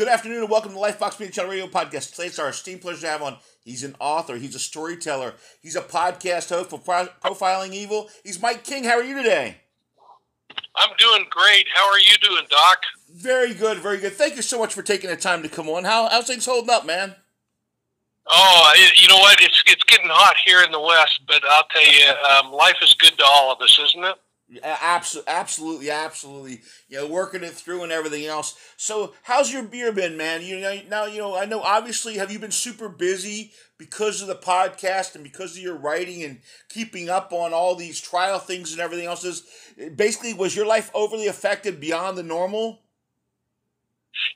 Good afternoon and welcome to Life Box Media Channel Radio Podcast. Today's our esteemed pleasure to have on. He's an author, he's a storyteller, he's a podcast host for Pro- Profiling Evil. He's Mike King. How are you today? I'm doing great. How are you doing, Doc? Very good, very good. Thank you so much for taking the time to come on. How, how's things holding up, man? Oh, you know what? It's it's getting hot here in the West, but I'll tell you, um, life is good to all of us, isn't it? Absolutely, absolutely, absolutely. You know, working it through and everything else. So, how's your beer been, man? You know, now you know. I know. Obviously, have you been super busy because of the podcast and because of your writing and keeping up on all these trial things and everything else? Is basically was your life overly affected beyond the normal?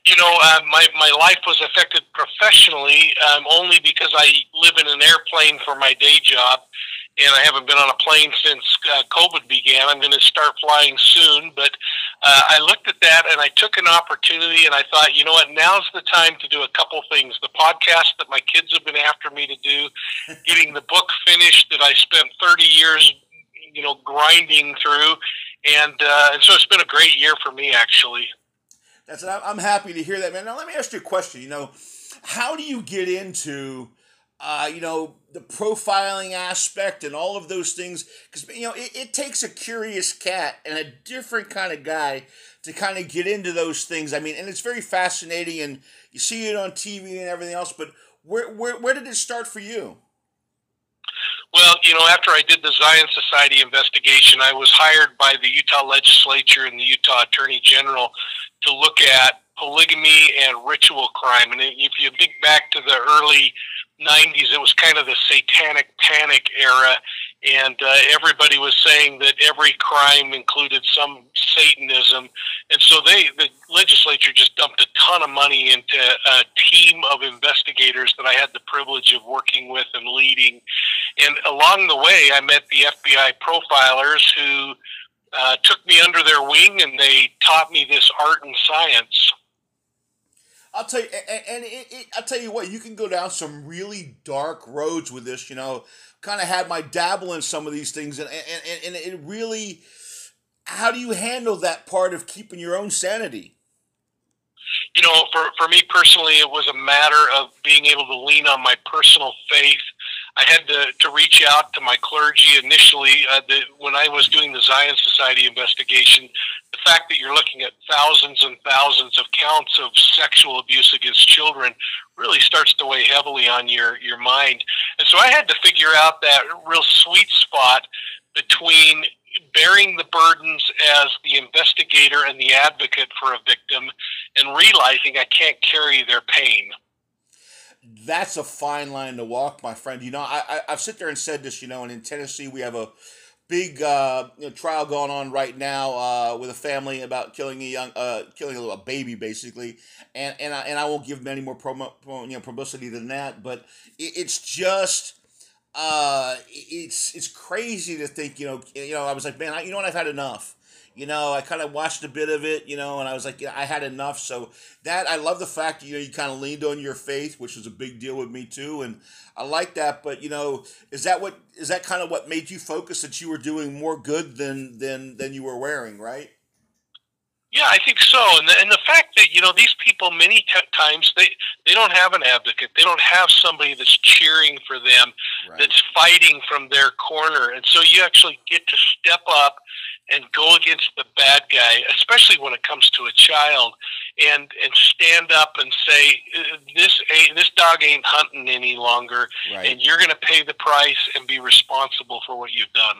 You know, uh, my my life was affected professionally um, only because I live in an airplane for my day job and I haven't been on a plane since uh, COVID began. I'm going to start flying soon, but uh, I looked at that and I took an opportunity and I thought, you know what, now's the time to do a couple things. The podcast that my kids have been after me to do, getting the book finished that I spent 30 years, you know, grinding through, and uh, and so it's been a great year for me actually. That's I'm happy to hear that, man. Now let me ask you a question. You know, how do you get into uh, you know, the profiling aspect and all of those things. Because, you know, it, it takes a curious cat and a different kind of guy to kind of get into those things. I mean, and it's very fascinating and you see it on TV and everything else, but where, where, where did it start for you? Well, you know, after I did the Zion Society investigation, I was hired by the Utah legislature and the Utah Attorney General to look at polygamy and ritual crime. And if you think back to the early 90s, it was kind of the satanic panic era, and uh, everybody was saying that every crime included some Satanism, and so they, the legislature, just dumped a ton of money into a team of investigators that I had the privilege of working with and leading, and along the way, I met the FBI profilers who uh, took me under their wing, and they taught me this art and science. I'll tell you, and, it, it, I'll tell you what, you can go down some really dark roads with this. You know, kind of had my dabble in some of these things, and and, and it really, how do you handle that part of keeping your own sanity? You know, for for me personally, it was a matter of being able to lean on my personal faith I had to, to reach out to my clergy initially. Uh, the, when I was doing the Zion Society investigation, the fact that you're looking at thousands and thousands of counts of sexual abuse against children really starts to weigh heavily on your, your mind. And so I had to figure out that real sweet spot between bearing the burdens as the investigator and the advocate for a victim and realizing I can't carry their pain that's a fine line to walk, my friend. You know, I, I I've sit there and said this. You know, and in Tennessee we have a big uh, you know, trial going on right now uh, with a family about killing a young uh, killing a, a baby basically, and and I, and I won't give them any more promo, you know publicity than that. But it, it's just uh, it's it's crazy to think you know you know I was like man I, you know what I've had enough you know, I kind of watched a bit of it, you know, and I was like, yeah, I had enough. So that I love the fact you know you kind of leaned on your faith, which was a big deal with me too, and I like that. But you know, is that what is that kind of what made you focus that you were doing more good than than than you were wearing, right? Yeah, I think so, and the, and the fact that you know these people many t- times they they don't have an advocate, they don't have somebody that's cheering for them, right. that's fighting from their corner, and so you actually get to step up and go against the bad guy, especially when it comes to a child, and and stand up and say this this dog ain't hunting any longer, right. and you're going to pay the price and be responsible for what you've done.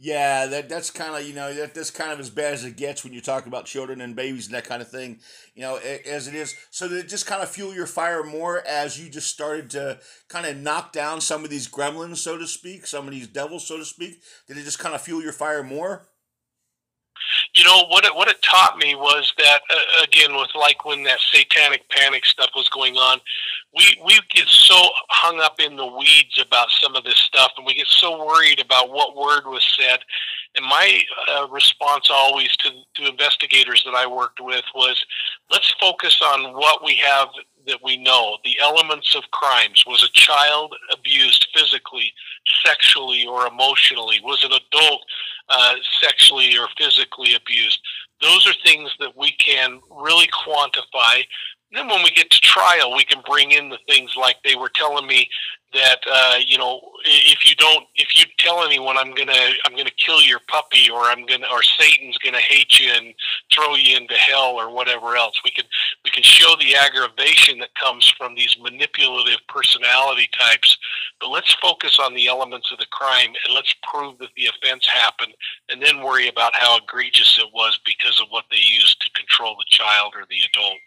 Yeah, that that's kind of you know that that's kind of as bad as it gets when you talk about children and babies and that kind of thing. You know, as it is. So it just kind of fuel your fire more as you just started to kind of knock down some of these gremlins, so to speak, some of these devils, so to speak. Did it just kind of fuel your fire more? you know what it what it taught me was that uh, again with like when that satanic panic stuff was going on we we get so hung up in the weeds about some of this stuff and we get so worried about what word was said and my uh, response always to to investigators that I worked with was let's focus on what we have that we know the elements of crimes was a child abused physically sexually or emotionally was an adult uh, sexually or physically abused. Those are things that we can really quantify. Then when we get to trial, we can bring in the things like they were telling me that uh, you know if you don't if you tell anyone I'm gonna I'm gonna kill your puppy or I'm gonna or Satan's gonna hate you and throw you into hell or whatever else. We can we can show the aggravation that comes from these manipulative personality types but let's focus on the elements of the crime and let's prove that the offense happened and then worry about how egregious it was because of what they used to control the child or the adult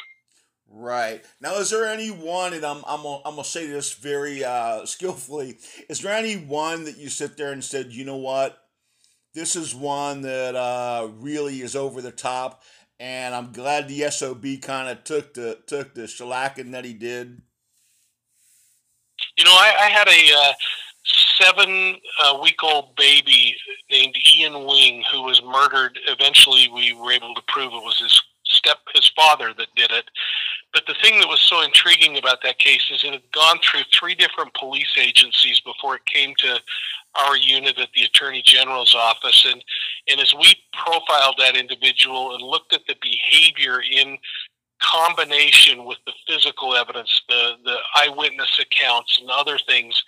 Right. Now, is there any one, and I'm, I'm, gonna, I'm gonna say this very uh, skillfully, is there any one that you sit there and said, you know what, this is one that uh, really is over the top, and I'm glad the SOB kind of took the took the shellacking that he did? You know, I, I had a uh, seven uh, week old baby named Ian Wing who was murdered. Eventually, we were able to prove it was his step his father that did it. But the thing that was so intriguing about that case is it had gone through three different police agencies before it came to our unit at the Attorney General's office. And, and as we profiled that individual and looked at the behavior in combination with the physical evidence, the, the eyewitness accounts, and other things,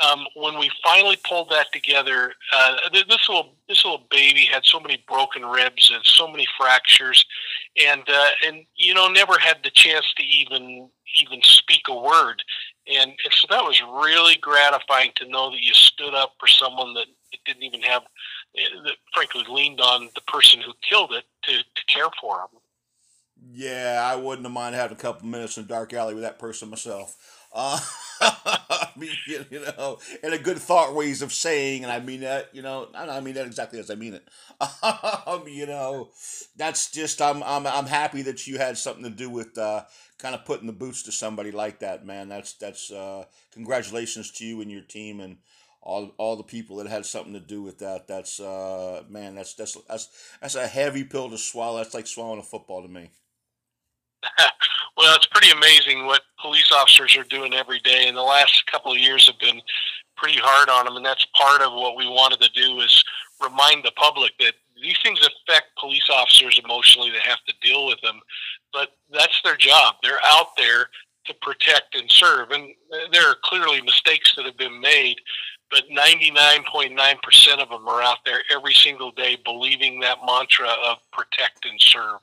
um, when we finally pulled that together, uh, this little this little baby had so many broken ribs and so many fractures, and uh, and you know never had the chance to even even speak a word, and, and so that was really gratifying to know that you stood up for someone that didn't even have, uh, that frankly leaned on the person who killed it to to care for him. Yeah, I wouldn't have mind having a couple minutes in a dark alley with that person myself. Uh, I mean, you, know, and a good thought ways of saying, and I mean that, you know, I mean that exactly as I mean it. Um, you know, that's just I'm I'm I'm happy that you had something to do with uh, kind of putting the boots to somebody like that, man. That's that's uh, congratulations to you and your team and all all the people that had something to do with that. That's uh, man, that's that's that's that's a heavy pill to swallow. That's like swallowing a football to me. well, it's pretty amazing what police officers are doing every day, and the last couple of years have been pretty hard on them. And that's part of what we wanted to do is remind the public that these things affect police officers emotionally. They have to deal with them, but that's their job. They're out there to protect and serve, and there are clearly mistakes that have been made. But 99.9% of them are out there every single day believing that mantra of protect and serve.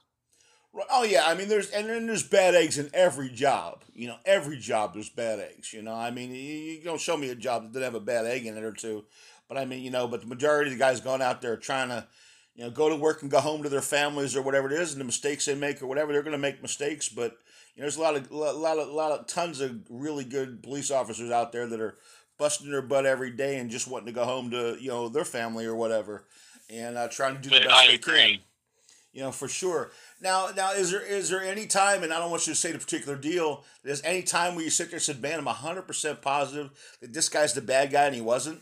Oh yeah, I mean there's and then there's bad eggs in every job. You know, every job there's bad eggs. You know, I mean you, you don't show me a job that doesn't have a bad egg in it or two, but I mean you know, but the majority of the guys going out there trying to, you know, go to work and go home to their families or whatever it is, and the mistakes they make or whatever they're going to make mistakes. But you know, there's a lot of a lot of a lot of tons of really good police officers out there that are busting their butt every day and just wanting to go home to you know their family or whatever, and uh, trying to do the best I they agree. can. You know, for sure. Now, now, is there is there any time, and I don't want you to say the particular deal. There's any time where you sit there and said, "Man, I'm hundred percent positive that this guy's the bad guy," and he wasn't.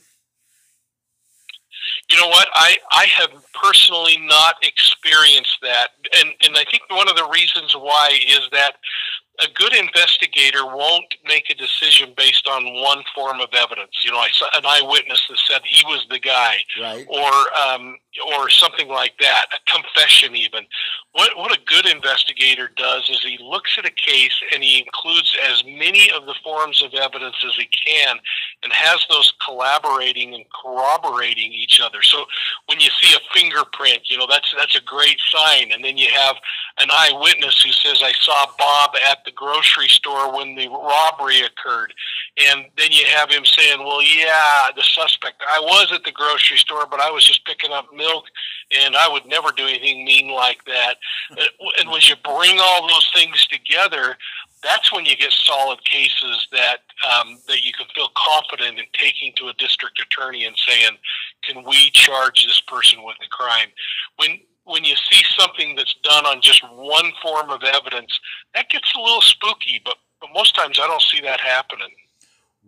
You know what? I I have personally not experienced that, and and I think one of the reasons why is that a good investigator won't make a decision based on one form of evidence. You know, I saw an eyewitness that said he was the guy, right. or um, or something like that, a confession even. What what a good investigator does is he looks at a case and he includes as many of the forms of evidence as he can, and has those collaborating and corroborating each other. So when you see a fingerprint, you know that's that's a great sign, and then you have an eyewitness who says, "I saw Bob at the grocery store when the robbery occurred," and then you have him saying, "Well, yeah, the suspect. I was at the grocery store, but I was just picking up milk, and I would never do anything mean like that." and when you bring all those things together, that's when you get solid cases that um, that you can feel confident in taking to a district attorney and saying, "Can we charge this person with a crime?" When when you see something that's done on just one form of evidence, that gets a little spooky. But but most times I don't see that happening.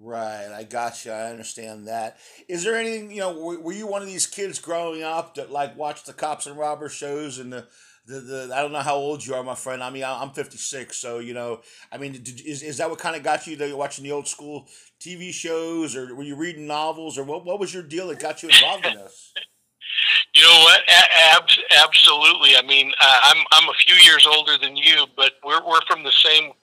Right, I got you. I understand that. Is there anything you know? Were, were you one of these kids growing up that like watched the cops and robbers shows and the the, the I don't know how old you are, my friend. I mean, I'm 56, so you know. I mean, did, is is that what kind of got you to watching the old school TV shows, or were you reading novels, or what? What was your deal that got you involved in this? You know what? A- absolutely. I mean, uh, I'm I'm a few years older than you, but we're we're from the same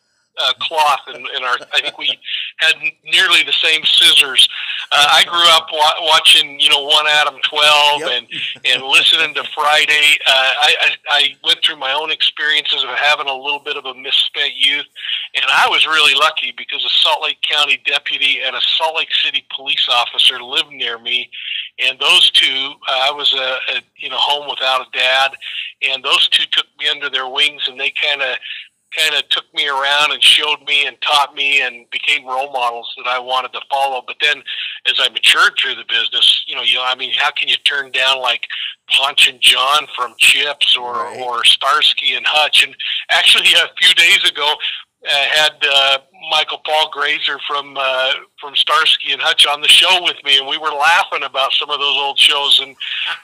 uh, cloth in, in our. I think we had nearly the same scissors. Uh, I grew up wa- watching, you know, One Adam Twelve Yep. and and listening to Friday. Uh, I, I I went through my own experiences of having a little bit of a misspent youth, and I was really lucky because a Salt Lake County deputy and a Salt Lake City police officer lived near me, and those two, uh, I was a, a you know home without a dad, and those two took me under their wings, and they kind of kind of took me around and showed me and taught me and became role models that I wanted to follow. But then, as I matured through the business, you know, you know, I mean, how can you turn down like Ponch and Jon from Chips or Right. or Starsky and Hutch? And actually, a few days ago, had uh, Michael Paul Glaser from uh, from Starsky and Hutch on the show with me, and we were laughing about some of those old shows and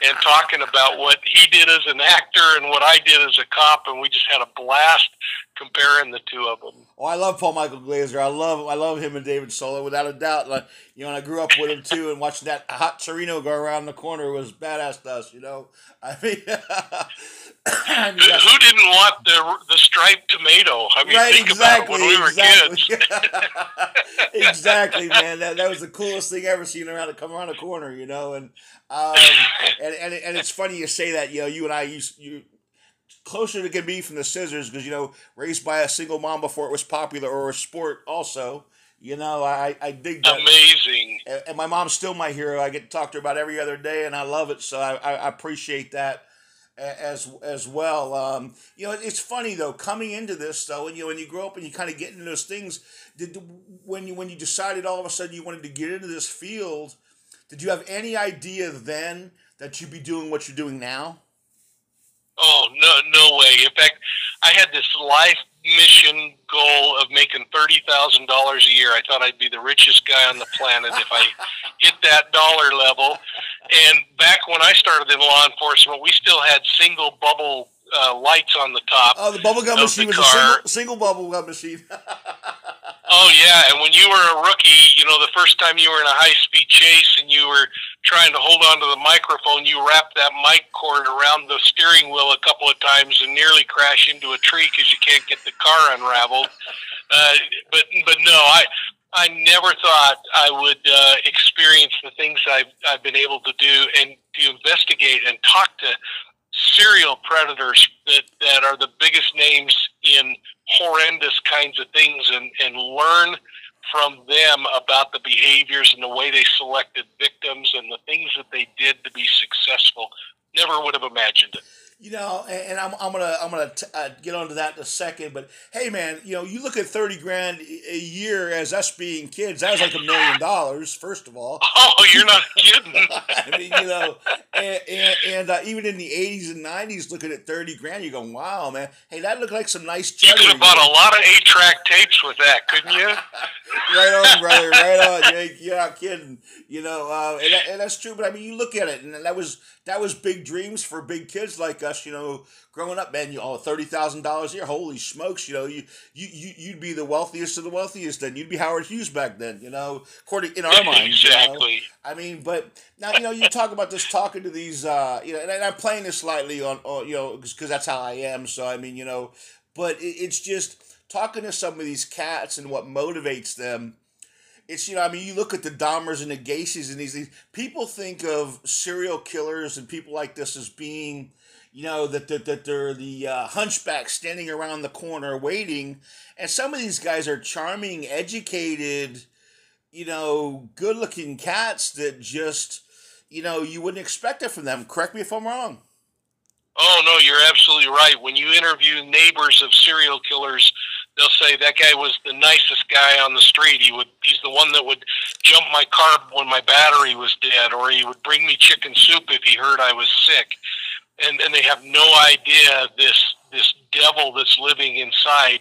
and talking about what he did as an actor and what I did as a cop, and we just had a blast comparing the two of them. Oh, I love Paul Michael Glaser. I love I love him and David Soul without a doubt. Like you know, and I grew up with him too, and watching that hot Torino go around the corner was badass to us. You know, I mean, I mean, Who, who didn't want the the striped tomato? I mean, right, think exactly, about when we were exactly, kids. exactly, man. That, that was the coolest thing ever seen around to come around the corner, you know. And um, and and and it's funny you say that. You know, you and I used you closer to can be from the scissors because you know raised by a single mom before it was popular or a sport. Also, you know, I I dig that. Amazing. and and my mom's still my hero. I get to talk to her about every other day, and I love it. So I, I, I appreciate that as as well. Um, you know, it's funny though coming into this though, and you know, when you grow up and you kind of get into those things. Did when you when you decided all of a sudden you wanted to get into this field, did you have any idea then that you'd be doing what you're doing now? Oh no, no way. In fact, I had this life mission goal of making thirty thousand dollars a year. I thought I'd be the richest guy on the planet if I hit that dollar level. And back when I started in law enforcement, we still had single bubble uh, lights on the top. Oh, the bubble gum machine the was a single, car. single bubblegum machine. Oh yeah, and when you were a rookie, you know the first time you were in a high speed chase and you were trying to hold on to the microphone, you wrapped that mic cord around the steering wheel a couple of times and nearly crash into a tree because you can't get the car unraveled. Uh, but but no, I I never thought I would uh, experience the things I've I've been able to do and to investigate and talk to serial predators that, that are the biggest names in horrendous kinds of things and, and learn from them about the behaviors and the way they selected victims and the things that they did to be successful. Never would have imagined it. You know, and, and I'm, I'm gonna I'm gonna t- uh, get onto that in a second. But hey, man, you know, you look at thirty grand a year as us being kids. That was like a million dollars, first of all. Oh, you're not kidding. I mean, you know, and, and, and uh, even in the '80s and '90s, looking at thirty grand, you're going, "Wow, man! Hey, that looked like some nice chicken. You could have bought a lot of eight track tapes with that, couldn't you? right on, brother. Right on. You ain't- You're not kidding. You know, uh, and, that, and that's true. But I mean, you look at it, and that was that was big dreams for big kids like You know, growing up, man. You all oh, thirty thousand dollars a year. Holy smokes! You know, you you you you'd be the wealthiest of the wealthiest. Then you'd be Howard Hughes back then. You know, according in our minds. you know? exactly. I mean, but now you know you talk about this talking to these, uh, you know, and I'm playing this slightly on, on you know, because that's how I am. So I mean, you know, but it, it's just talking to some of these cats and what motivates them. It's you know, I mean, you look at the Dahmers and the Gacy's and these, these people think of serial killers and people like this as being, you know, that that, that they're the uh, hunchback standing around the corner waiting, and some of these guys are charming, educated you know, good looking cats that just, you know, you wouldn't expect it from them. Correct me if I'm wrong. Oh no, you're absolutely right. When you interview neighbors of serial killers, they'll say that guy was the nicest guy on the street. He would he's the one that would jump my car when my battery was dead, or he would bring me chicken soup if he heard I was sick. And and they have no idea this this devil that's living inside.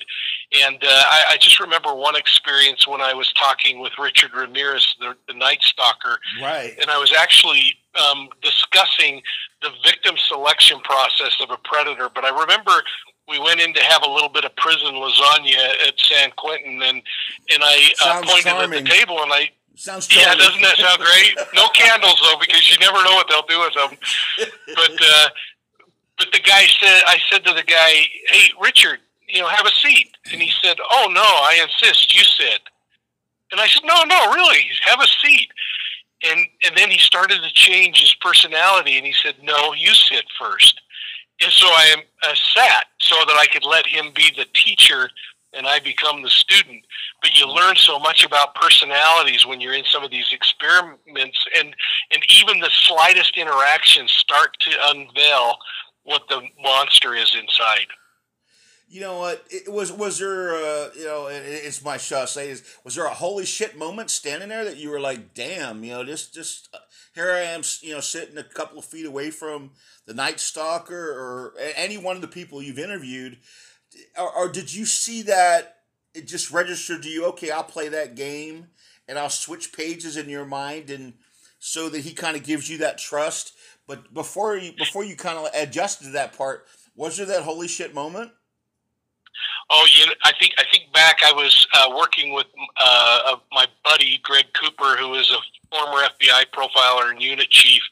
And uh, I, I just remember one experience when I was talking with Richard Ramirez, the, the Night Stalker, Right. and I was actually um, discussing the victim selection process of a predator. But I remember we went in to have a little bit of prison lasagna at San Quentin, and and I uh, pointed charming. at the table, and I Sounds yeah, doesn't that sound great? No candles though, because you never know what they'll do with them. But uh, but the guy said, I said to the guy, "Hey, Richard, you know, have a seat. And he said, oh, no, I insist, you sit. And I said, no, no, really, have a seat. And, and then he started to change his personality and he said, no, you sit first. And so I uh, sat so that I could let him be the teacher and I become the student. But you learn so much about personalities when you're in some of these experiments, and and even the slightest interactions start to unveil what the monster is inside. You know what? It was was there? You know, it, it's my shot. Say, is was there a holy shit moment standing there that you were like, damn, you know, just just uh, here I am, you know, sitting a couple of feet away from the Night Stalker or any one of the people you've interviewed, or, or did you see that it just registered to you? Okay, I'll play that game, and I'll switch pages in your mind, and so that he kind of gives you that trust. But before you before you kind of adjusted to that part, was there that holy shit moment? Oh, you I think I think back. I was uh, working with uh, my buddy Greg Cooper, who is a former FBI profiler and unit chief.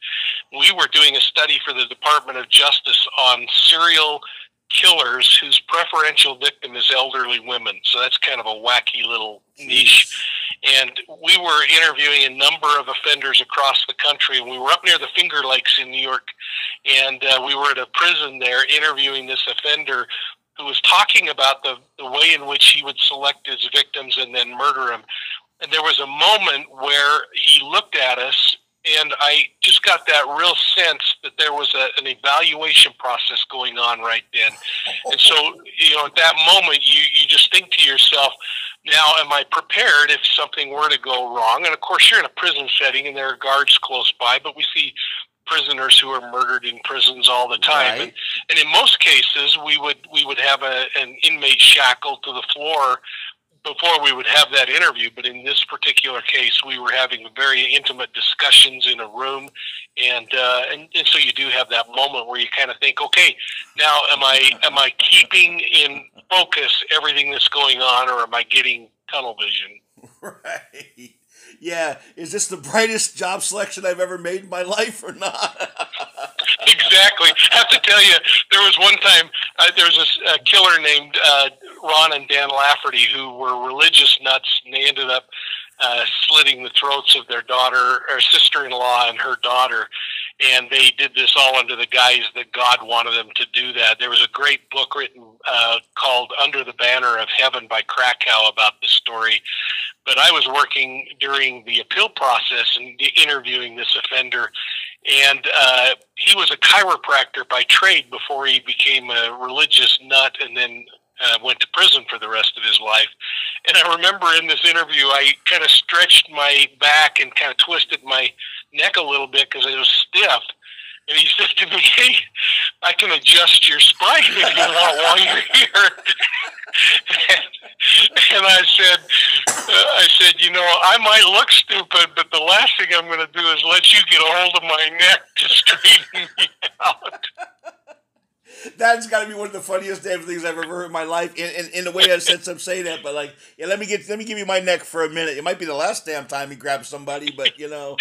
We were doing a study for the Department of Justice on serial killers whose preferential victim is elderly women. So that's kind of a wacky little niche. And we were interviewing a number of offenders across the country. And we were up near the Finger Lakes in New York. And uh, we were at a prison there interviewing this offender who was talking about the, the way in which he would select his victims and then murder them. And there was a moment where he looked at us, and I just got that real sense that there was a, an evaluation process going on right then. And so, you know, at that moment, you, you just think to yourself, now, am I prepared if something were to go wrong? And of course, you're in a prison setting and there are guards close by, but we see prisoners who are murdered in prisons all the time. Right. And, and in most cases, we would we would have a, an inmate shackled to the floor before we would have that interview. But in this particular case, we were having very intimate discussions in a room, and uh, and, and so you do have that moment where you kind of think, okay, now am I am I keeping in focus everything that's going on, or am I getting tunnel vision? Right yeah, is this the brightest job selection I've ever made in my life or not? exactly. I have to tell you, there was one time uh, there was a, a killer named uh, Ron and Dan Lafferty who were religious nuts, and they ended up uh, slitting the throats of their daughter or sister-in-law and her daughter and they did this all under the guise that God wanted them to do that. There was a great book written uh, called Under the Banner of Heaven by Krakauer about this story. But I was working during the appeal process and interviewing this offender, and uh, he was a chiropractor by trade before he became a religious nut and then uh, went to prison for the rest of his life. And I remember in this interview, I kind of stretched my back and kind of twisted my neck a little bit because it was stiff. And he said to me, "Hey, I can adjust your spine if you want while you're here." and, I said, uh, "I said, you know, I might look stupid, but the last thing I'm going to do is let you get a hold of my neck to straighten me out." That's got to be one of the funniest damn things I've ever heard in my life. In, in, in the way I sense I'm saying that, but like, yeah, let me get let me give you my neck for a minute. It might be the last damn time he grabs somebody, but you know,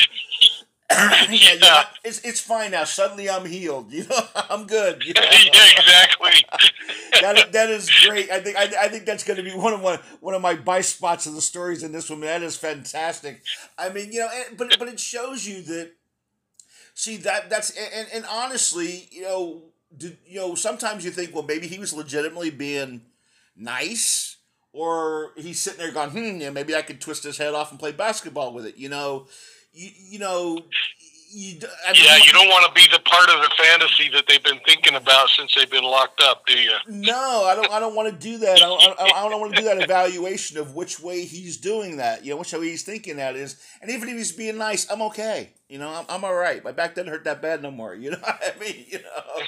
yeah, yeah. it's it's fine now. Suddenly I'm healed. You know, I'm good. You know? yeah, exactly. that, that is great. I think I, I think that's going to be one of my one of my buy spots of the stories in this one. That is fantastic. I mean, you know, but but it shows you that. See that that's and, and honestly, you know, did, you know, sometimes you think, well, maybe he was legitimately being nice, or he's sitting there going, hmm, yeah, maybe I could twist his head off and play basketball with it. You know, you, you know, you, I mean, yeah, you don't want to be the part of the fantasy that they've been thinking about since they've been locked up, do you? No, I don't. I don't want to do that. I don't, I, don't want to do that evaluation of which way he's doing that. You know, which way he's thinking that is. And even if he's being nice, I'm okay. You know, I'm, I'm all right. My back doesn't hurt that bad no more. You know what I mean? You know,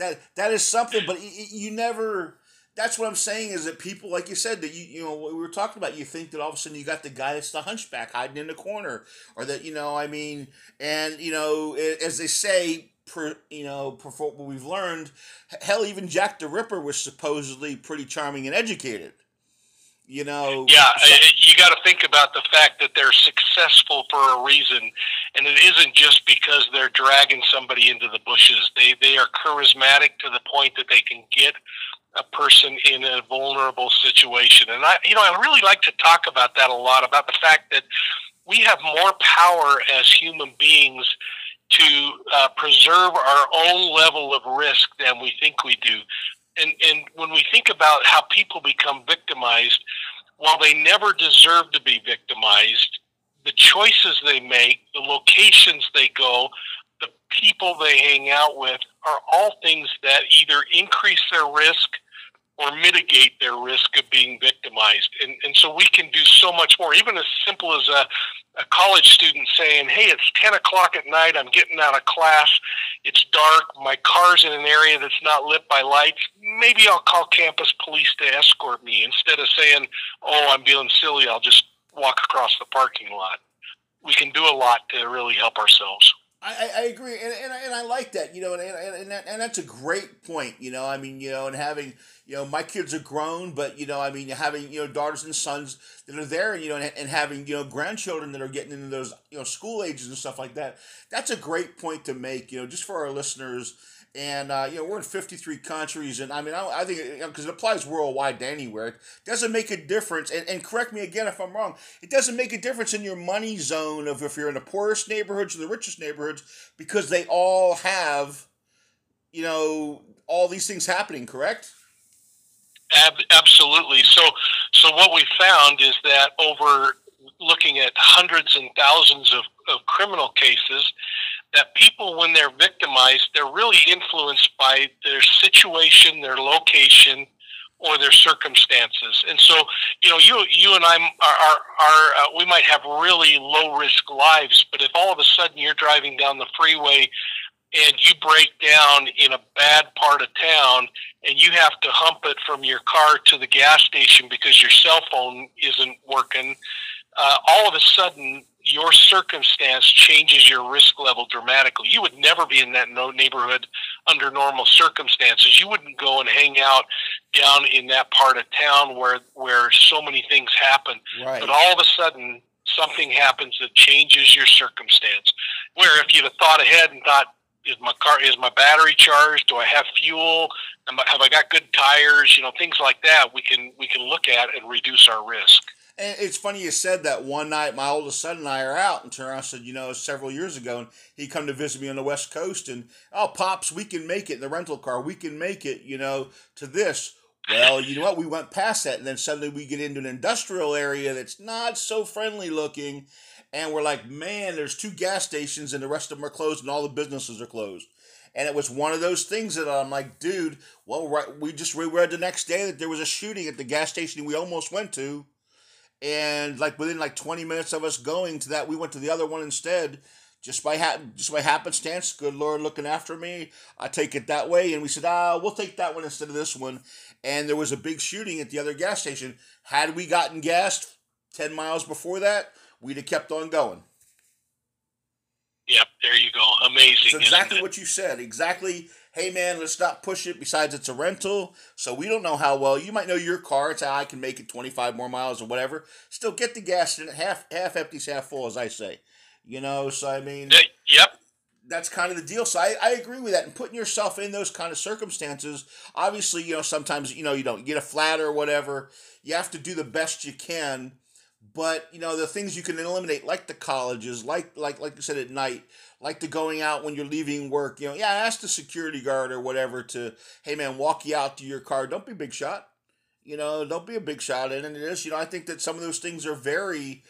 that that is something. But you, never that's what I'm saying is that people, like you said, that you you know what we were talking about, you think that all of a sudden you got the guy that's the hunchback hiding in the corner, or that you know, I mean, and you know, as they say, per, you know, for what we've learned, hell, even Jack the Ripper was supposedly pretty charming and educated. You know, yeah, so, you got to think about the fact that they're successful for a reason, and it isn't just because they're dragging somebody into the bushes. They they are charismatic to the point that they can get a person in a vulnerable situation. And I, you know, I really like to talk about that a lot about the fact that we have more power as human beings to uh, preserve our own level of risk than we think we do. And, and when we think about how people become victimized, while they never deserve to be victimized, the choices they make, the locations they go, the people they hang out with are all things that either increase their risk or mitigate their risk of being victimized. And, and so we can do so much more, even as simple as a, a college student saying, Hey, it's 10 o'clock at night. I'm getting out of class. It's dark. My car's in an area that's not lit by lights. Maybe I'll call campus police to escort me instead of saying, Oh, I'm being silly. I'll just walk across the parking lot. We can do a lot to really help ourselves. I, I agree, and, and, and I like that, you know, and, and, and, that, and that's a great point, you know. I mean, you know, and having, you know, my kids are grown, but you know, I mean, having you know daughters and sons that are there, you know, and, and having you know grandchildren that are getting into those you know school ages and stuff like that. That's a great point to make, you know, just for our listeners and uh, you know we're in 53 countries and i mean i, I think because it applies worldwide to anywhere. It doesn't make a difference and, and correct me again if i'm wrong it doesn't make a difference in your money zone of if you're in the poorest neighborhoods or the richest neighborhoods because they all have you know all these things happening correct? Ab- absolutely. So so what we found is that over looking at hundreds and thousands of, of criminal cases that people, when they're victimized, they're really influenced by their situation, their location, or their circumstances. And so, you know, you you and I are, are, are uh, we might have really low risk lives, but if all of a sudden you're driving down the freeway and you break down in a bad part of town and you have to hump it from your car to the gas station because your cell phone isn't working, uh, all of a sudden your circumstance changes your risk level dramatically. You would never be in that neighborhood under normal circumstances. You wouldn't go and hang out down in that part of town where where so many things happen. Right. But all of a sudden something happens that changes your circumstance. Where if you'd have thought ahead and thought, is my car is my battery charged? Do I have fuel? Have I got good tires? You know, things like that. We can we can look at and reduce our risk. And it's funny you said that one night my oldest son and I are out and turned around and said, you know, several years ago and he come to visit me on the West Coast and oh Pops, we can make it in the rental car, we can make it, you know, to this. Well, you know what? We went past that and then suddenly we get into an industrial area that's not so friendly looking and we're like, man, there's two gas stations and the rest of them are closed and all the businesses are closed. And it was one of those things that I'm like, dude, well, right, we just read the next day that there was a shooting at the gas station we almost went to and like within like 20 minutes of us going to that we went to the other one instead. Just by ha- just by happenstance good lord looking after me i take it that way. And we said ah we'll take that one instead of this one. And there was a big shooting at the other gas station. Had we gotten gassed 10 miles before that we'd have kept on going. Yep there you go. Amazing it's exactly what you said. Exactly hey man, let's not push it. Besides, it's a rental, so we don't know how well you might know your car. It's how I can make it twenty five more miles or whatever. Still get the gas in it half half empty, half full, as I say. You know, so I mean, yep. That's kind of the deal. So I, I agree with that. And putting yourself in those kind of circumstances, obviously, you know, sometimes, you know, you don't get a flat or whatever. You have to do the best you can. But, you know, the things you can eliminate, like the colleges, like like like you said at night, like the going out when you're leaving work. You know, yeah, ask the security guard or whatever to, hey man, walk you out to your car. Don't be big shot. You know, don't be a big shot. In and it is, you know, I think that some of those things are very.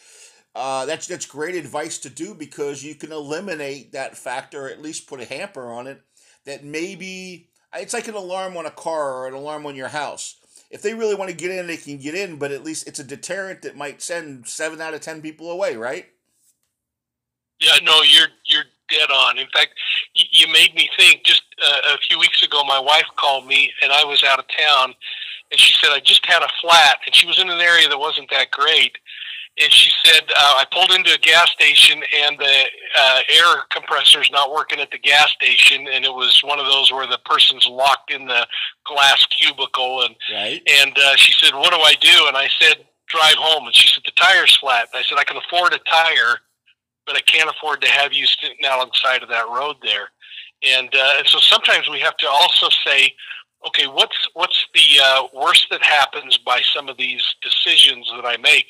Uh, that's that's great advice to do because you can eliminate that factor, or at least put a hamper on it. That maybe it's like an alarm on a car or an alarm on your house. If they really want to get in, they can get in, but at least it's a deterrent that might send seven out of ten people away, right? Yeah, no, you're you're dead on. In fact, you, you made me think. Just uh, a few weeks ago, my wife called me, and I was out of town, and she said I just had a flat, and she was in an area that wasn't that great. And she said uh, I pulled into a gas station, and the uh, air compressor is not working at the gas station, and it was one of those where the person's locked in the glass cubicle, and right. and uh, she said, "What do I do?" And I said, "Drive home." And she said, "The tire's flat." And I said, "I can afford a tire." But I can't afford to have you sitting alongside of that road there. And, uh, and so sometimes we have to also say, okay, what's what's the uh, worst that happens by some of these decisions that I make?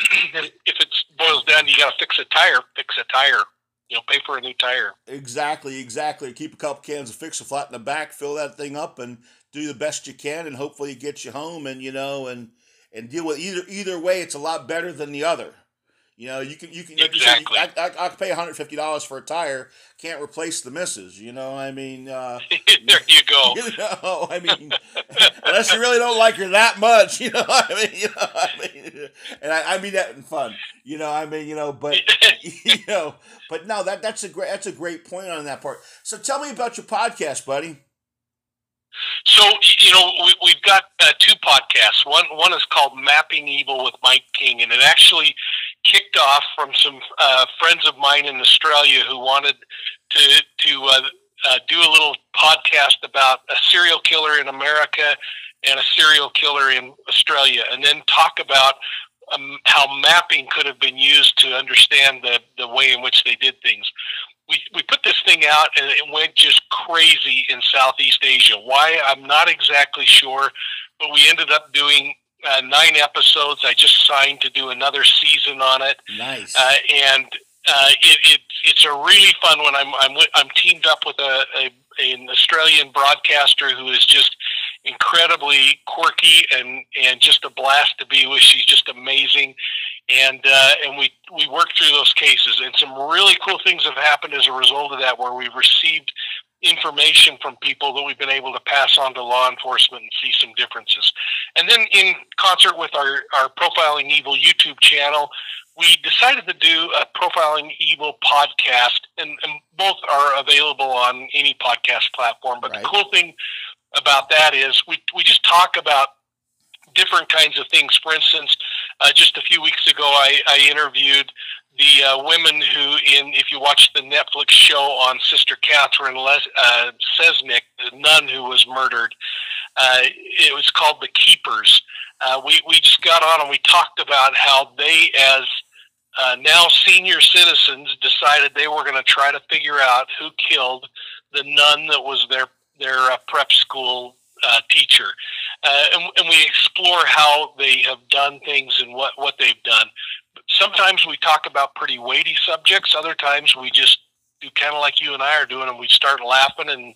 if, if it boils down, you got to fix a tire, fix a tire. You know, pay for a new tire. Exactly, exactly. Keep a couple cans of fix a flat in the back, fill that thing up, and do the best you can, and hopefully it gets you home. And you know, and and deal with either either way. It's a lot better than the other. You know, you can you can exactly. You, I, I, I pay one hundred fifty dollars for a tire. Can't replace the misses. You know, I mean, uh, there you go. You know, I mean, unless you really don't like her that much. You know, I mean, you know, I mean, and I, I mean that in fun. You know, I mean, you know, but you know, but no, that that's a great that's a great point on that part. So tell me about your podcast, buddy. So you know we, we've got uh, two podcasts. One one is called Mapping Evil with Mike King, and it actually kicked off from some uh, friends of mine in Australia who wanted to to uh, uh, do a little podcast about a serial killer in America and a serial killer in Australia, and then talk about um, how mapping could have been used to understand the the way in which they did things we, we put this thing out and it went just crazy in Southeast Asia. Why? I'm not exactly sure, but we ended up doing uh, nine episodes. I just signed to do another season on it. Nice. Uh, and uh, it, it, it's a really fun one. I'm, I'm, I'm teamed up with a, a, an Australian broadcaster who is just incredibly quirky and, and just a blast to be with. She's just amazing and uh, and we we worked through those cases, and some really cool things have happened as a result of that, where we've received information from people that we've been able to pass on to law enforcement and see some differences. And then, in concert with our our profiling evil YouTube channel, we decided to do a profiling evil podcast, and, and both are available on any podcast platform. But right. the cool thing about that is we we just talk about different kinds of things. For instance, uh, just a few weeks ago, I, I interviewed the uh, women who, in if you watch the Netflix show on Sister Catherine Les, uh, Cesnik, the nun who was murdered, uh, it was called The Keepers. Uh, we, we just got on and we talked about how they, as uh, now senior citizens, decided they were going to try to figure out who killed the nun that was their their uh, prep school uh, teacher, uh, and, and, we explore how they have done things and what what they've done. Sometimes we talk about pretty weighty subjects. Other times we just do kind of like you and I are doing, and we start laughing and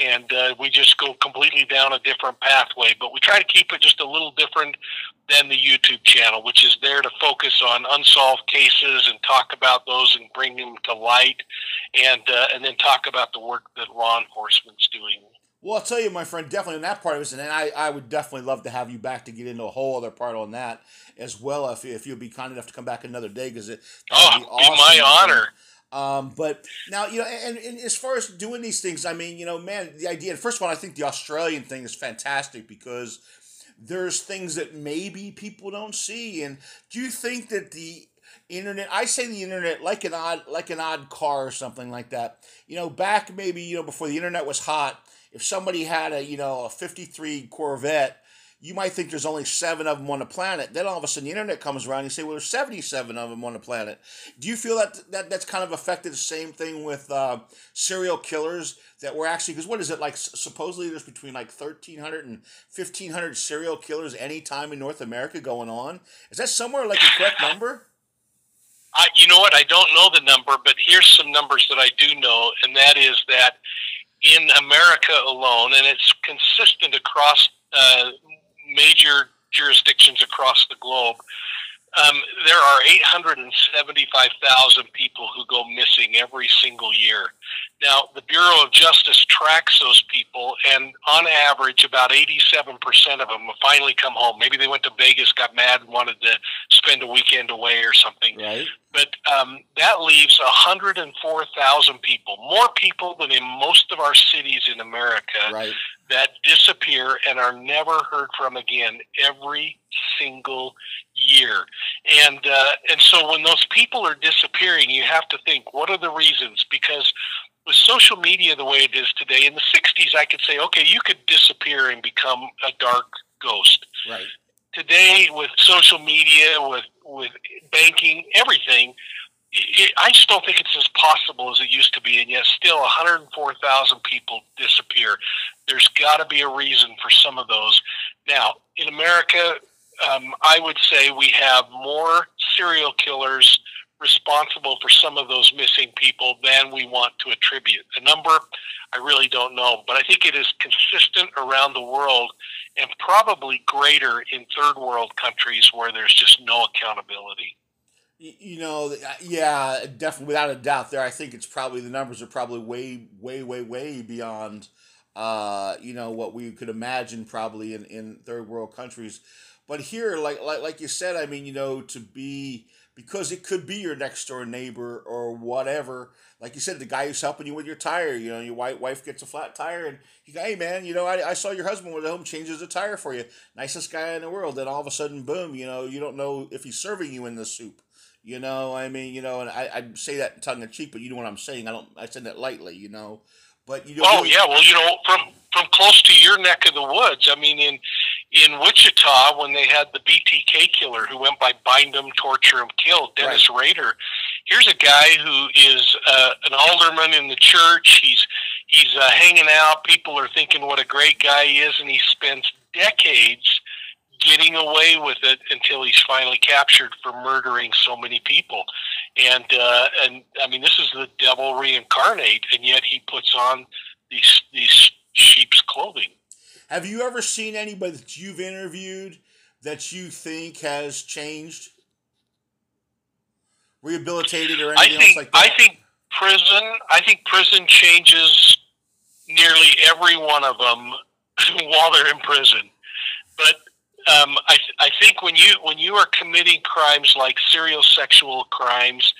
and uh, we just go completely down a different pathway. But we try to keep it just a little different than the YouTube channel, which is there to focus on unsolved cases and talk about those and bring them to light, and uh, and then talk about the work that law enforcement's doing well, I'll tell you, my friend, definitely in that part of it, and I, I would definitely love to have you back to get into a whole other part on that as well, if, if you'll be kind enough to come back another day, because it oh, be, awesome, my honor. Um, but now, you know, and, and as far as doing these things, I mean, you know, man, the idea, first of all, I think the Australian thing is fantastic because there's things that maybe people don't see. And do you think that the internet i say the internet like an odd like an odd car or something like that you know back maybe you know before the internet was hot if somebody had a you know a 53 Corvette, you might think there's only seven of them on the planet. Then all of a sudden the internet comes around and you say, well, there's 77 of them on the planet. Do you feel that, that that's kind of affected the same thing with uh, serial killers that we're actually, because what is it like? Supposedly there's between like 1,300 and 1,500 serial killers anytime in North America going on. Is that somewhere like a correct number? You know what? I don't know the number, but here's some numbers that I do know, and that is that in America alone, and it's consistent across uh, major jurisdictions across the globe. Um, there are 875,000 people who go missing every single year. Now, the Bureau of Justice tracks those people, and on average, about 87% of them finally come home. Maybe they went to Vegas, got mad, and wanted to spend a weekend away or something. Right. But um, that leaves 104,000 people, more people than in most of our cities in America, right. that disappear and are never heard from again every single year. And uh, and so when those people are disappearing, you have to think, what are the reasons? Because with social media the way it is today, in the '60s, I could say, okay, you could disappear and become a dark ghost. Right. Today, with social media, with with banking, everything, it, I just don't think it's as possible as it used to be, and yet still 104,000 people disappear. There's got to be a reason for some of those. Now, in America, um, I would say we have more serial killers responsible for some of those missing people than we want to attribute. The number, I really don't know, but I think it is consistent around the world and probably greater in third world countries where there's just no accountability. You know, uh, yeah, definitely, without a doubt. There, I think it's probably the numbers are probably way, way, way, way beyond, uh, you know, what we could imagine probably in, in third world countries. But here, like, like like you said, I mean, you know, to be because it could be your next door neighbor or whatever. Like you said, the guy who's helping you with your tire, you know, your white wife gets a flat tire and you go, hey man, you know, I, I saw your husband with home changes a tire for you. Nicest guy in the world. Then all of a sudden, boom, you know, you don't know if he's serving you in the soup. You know, I mean, you know, and I, I say that tongue in cheek, but you know what I'm saying. I don't, I say that lightly, you know. But you know, oh yeah, well, you know, from from close to your neck of the woods. I mean, in in Wichita, when they had the BTK killer who went by bind them, torture them, kill Dennis right. Rader. Here's a guy who is uh, an alderman in the church. He's he's uh, hanging out. People are thinking what a great guy he is, and he spends decades getting away with it until he's finally captured for murdering so many people. And uh, and I mean, this is the devil reincarnate, and yet he puts on these these sheep's clothing. Have you ever seen anybody that you've interviewed that you think has changed, rehabilitated, or anything think, else like that? I think prison. I think prison changes nearly every one of them while they're in prison. But um, I, I think when you when you are committing crimes like serial sexual crimes,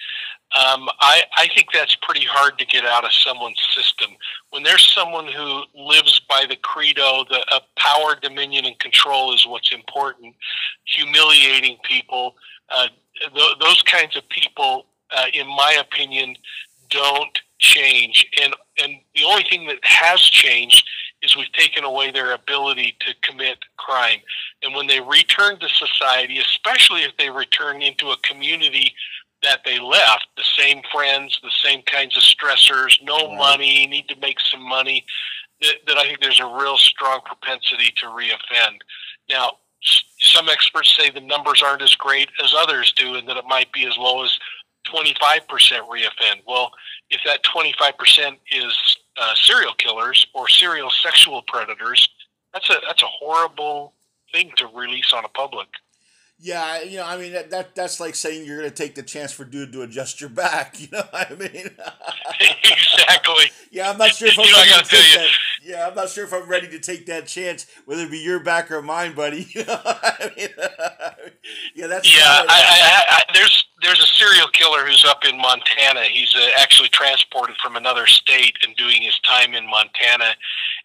um, I, I think that's pretty hard to get out of someone's system. When there's someone who lives by the credo that uh, power, dominion, and control is what's important, humiliating people, uh, th- those kinds of people, uh, in my opinion, don't change. And and the only thing that has changed is we've taken away their ability to commit crime. And when they return to society, especially if they return into a community that they left, the same friends, the same kinds of stressors, no right. money, need to make some money, that, that I think there's a real strong propensity to reoffend. Now, some experts say the numbers aren't as great as others do, and that it might be as low as 25% reoffend. Well, if that 25% is uh, serial killers or serial sexual predators, that's a that's a horrible thing to release on a public. Yeah, you know, I mean that, that that's like saying you're going to take the chance for dude to adjust your back. You know what I mean? exactly. yeah, I'm not sure if I'm ready to take that. Yeah, I'm not sure if I'm ready to take that chance, whether it be your back or mine, buddy. You know I mean? yeah, that's. Yeah, I, I, I, there's there's a serial killer who's up in Montana. He's uh, actually transported from another state and doing his time in Montana.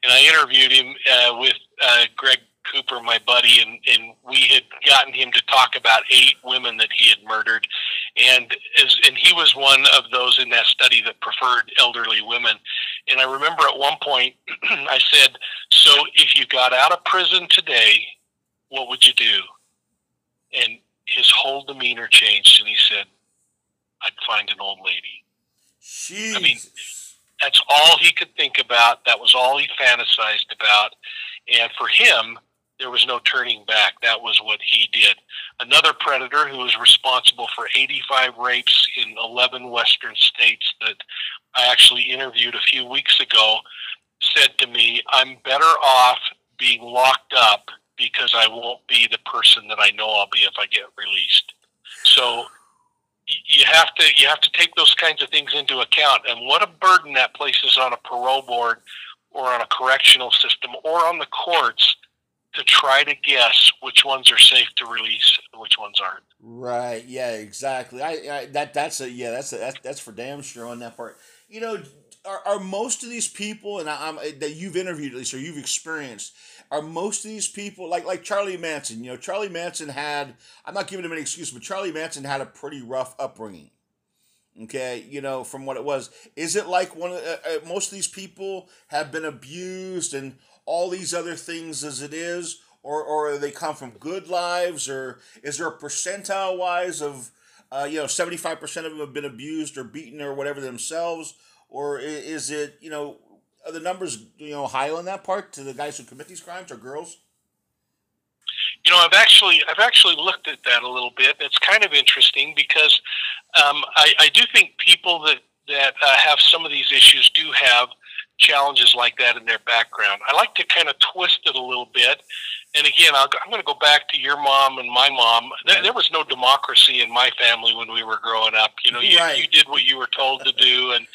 And I interviewed him uh, with uh, Greg Cooper, my buddy, and, and we had gotten him to talk about eight women that he had murdered, and as and he was one of those in that study that preferred elderly women. And I remember at one point I said, "So if you got out of prison today, what would you do?" And his whole demeanor changed, and he said, "I'd find an old lady." Jeez. I mean, that's all he could think about. That was all he fantasized about. And for him, there was no turning back. That was what he did. Another predator who was responsible for 85 rapes in 11 western states that I actually interviewed a few weeks ago said to me, I'm better off being locked up because I won't be the person that I know I'll be if I get released. So you have to you have to take those kinds of things into account and what a burden that places on a parole board or on a correctional system or on the courts to try to guess which ones are safe to release and which ones aren't. Right. Yeah. Exactly. I, I that that's a yeah that's a, that's that's for damn sure on that part. You know, are, are most of these people and I, am that you've interviewed at least or you've experienced are most of these people like like Charlie Manson? You know, Charlie Manson had I'm not giving him any excuse, but Charlie Manson had a pretty rough upbringing. Okay, you know, from what it was, is it like one of uh, uh, most of these people have been abused and all these other things as it is, or or they come from good lives, or is there a percentile wise of uh, you know seventy five percent of them have been abused or beaten or whatever themselves, or is it you know are the numbers you know high on that part to the guys who commit these crimes or girls? You know, I've actually I've actually looked at that a little bit. It's kind of interesting because um, I, I do think people that that uh, have some of these issues do have challenges like that in their background. I like to kind of twist it a little bit. And again, i am going to go back to your mom and my mom. There, there, was no democracy in my family when we were growing up. You know, you, right. you did what you were told to do, and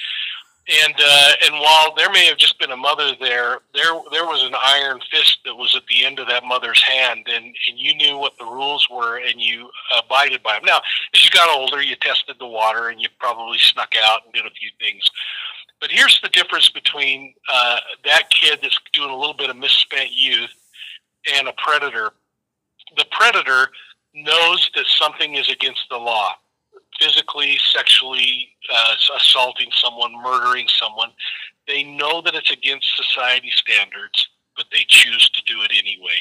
and uh, and while there may have just been a mother there, there there was an iron fist that was at the end of that mother's hand, and and you knew what the rules were, and you abided by them. Now, as you got older, you tested the water, and you probably snuck out and did a few things. But here's the difference between uh, that kid that's doing a little bit of misspent youth and a predator. The predator knows that something is against the law physically, sexually uh, assaulting someone, murdering someone. They know that it's against society standards, but they choose to do it anyway.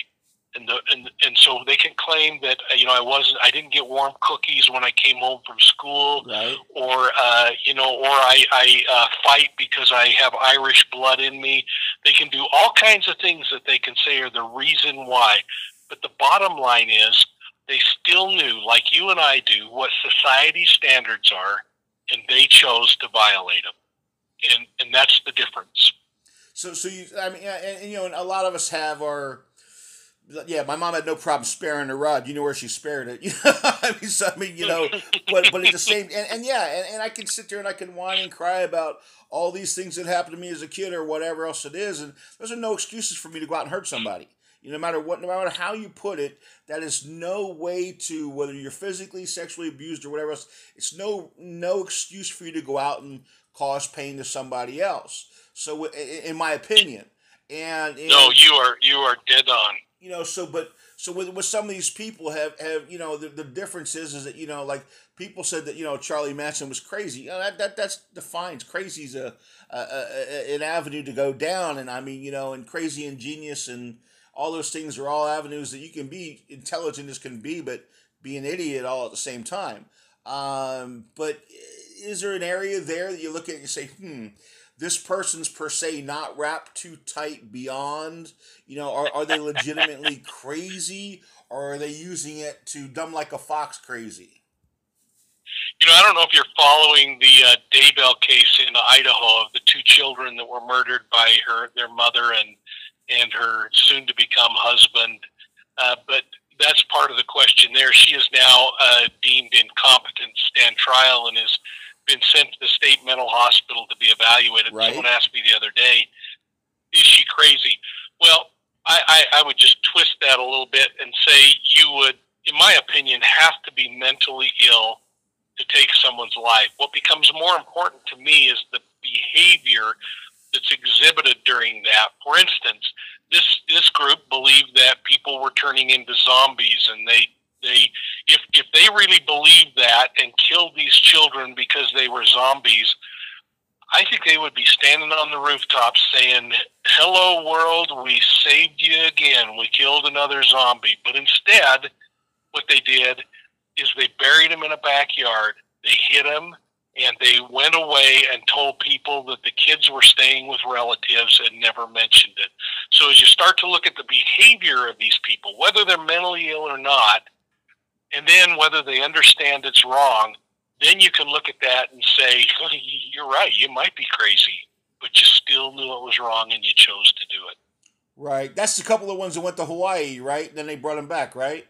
And, the, and and so they can claim that uh, you know I wasn't I didn't get warm cookies when I came home from school, right. or uh, you know, or I I uh, fight because I have Irish blood in me. They can do all kinds of things that they can say are the reason why. But the bottom line is they still knew, like you and I do, what society standards are, and they chose to violate them, and and that's the difference. So, so you, I mean, and, and you know, and a lot of us have our. Yeah, my mom had no problem sparing the rod. You know where she spared it. I mean, so, I mean, you know, but but at the same, and, and yeah, and, and I can sit there and I can whine and cry about all these things that happened to me as a kid or whatever else it is, and those are no excuses for me to go out and hurt somebody. You know, no matter what, no matter how you put it, that is no way to whether you're physically, sexually abused, or whatever else. It's no no excuse for you to go out and cause pain to somebody else. So, in my opinion, and, and no, you are you are dead on. You know, so but so with, with some of these people have have you know the, the difference is is that you know like people said that you know Charlie Manson was crazy. You know that, that that's defines crazy's a, a, a, an avenue to go down, and I mean you know and crazy and genius and all those things are all avenues that you can be intelligent as can be, but be an idiot all at the same time. Um, but is there an area there that you look at and you say, hmm, this person's per se not wrapped too tight beyond? You know, are, are they legitimately crazy or are they using it to dumb like a fox crazy? You know, I don't know if you're following the uh, Daybell case in Idaho of the two children that were murdered by her, their mother, and and her soon to become husband. Uh, but that's part of the question there. She is now uh, deemed incompetent to stand trial and has been sent to the state mental hospital to be evaluated. Right. Someone asked me the other day, is she crazy? Well, I, I, I would just twist that a little bit and say you would, in my opinion, have to be mentally ill to take someone's life. What becomes more important to me is the behavior that's exhibited during that. For instance, this this group believed that people were turning into zombies, and they they if if they really believed that and killed these children because they were zombies, I think they would be standing on the rooftops saying, "Hello, world, we saved you again. We killed another zombie." But instead, what they did is they buried him in a backyard. They hid him and they went away and told people that the kids were staying with relatives and never mentioned it. So as you start to look at the behavior of these people, whether they're mentally ill or not, and then whether they understand it's wrong, then you can look at that and say, you're right, you might be crazy, but you still knew it was wrong and you chose to do it. Right. That's a couple of ones that went to Hawaii, right? Then they brought them back, right?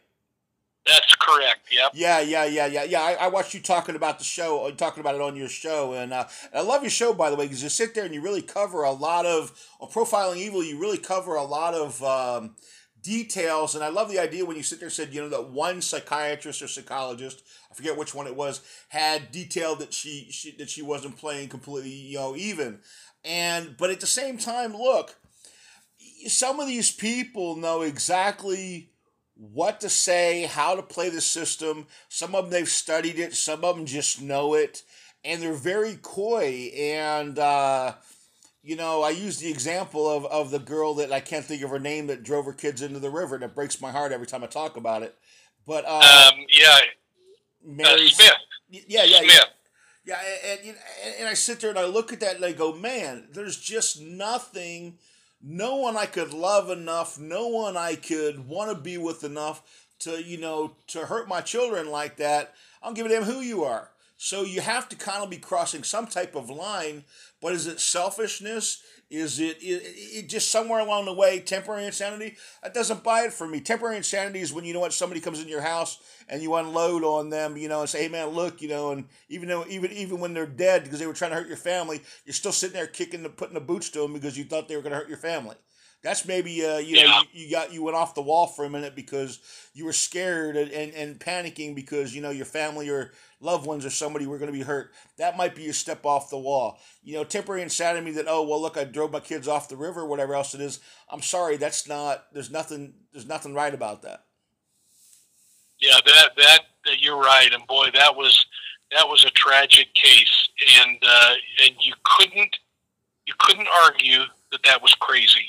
That's correct. Yep. Yeah, yeah, yeah, yeah, yeah. I, I watched you talking about the show, uh, talking about it on your show, and uh, I love your show by the way because you sit there and you really cover a lot of on profiling evil. You really cover a lot of um, details, and I love the idea when you sit there and said, you know, that one psychiatrist or psychologist, I forget which one it was, had detailed that she, she that she wasn't playing completely, you know, even, and but at the same time, look, some of these people know exactly what to say, how to play the system. Some of them they've studied it, some of them just know it, and they're very coy. And uh, you know, I use the example of, of the girl that I can't think of her name that drove her kids into the river. and it breaks my heart every time I talk about it. But uh, um, yeah, Mary uh, Smith. Yeah, yeah, Smith. Yeah, and, and and I sit there and I look at that and I go, man, there's just nothing, no one I could love enough, no one I could want to be with enough to you know to hurt my children like that. I don't give a damn who you are. So you have to kind of be crossing some type of line. But is it selfishness? Is it, it, it, just somewhere along the way temporary insanity? That doesn't buy it for me. Temporary insanity is when you know what somebody comes in your house and you unload on them, you know, and say, "Hey man, look," you know, and even though even even when they're dead because they were trying to hurt your family, you're still sitting there kicking the putting the boots to them because you thought they were going to hurt your family. That's maybe uh, you know you, you, got you went off the wall for a minute because you were scared and, and, and panicking because you know your family or loved ones or somebody were going to be hurt. That might be your step off the wall. You know, temporary insanity that oh well look I drove my kids off the river or whatever else it is. I'm sorry, that's not. There's nothing. There's nothing right about that. Yeah, that that, that you're right, and boy, that was that was a tragic case, and uh, and you couldn't you couldn't argue that that was crazy.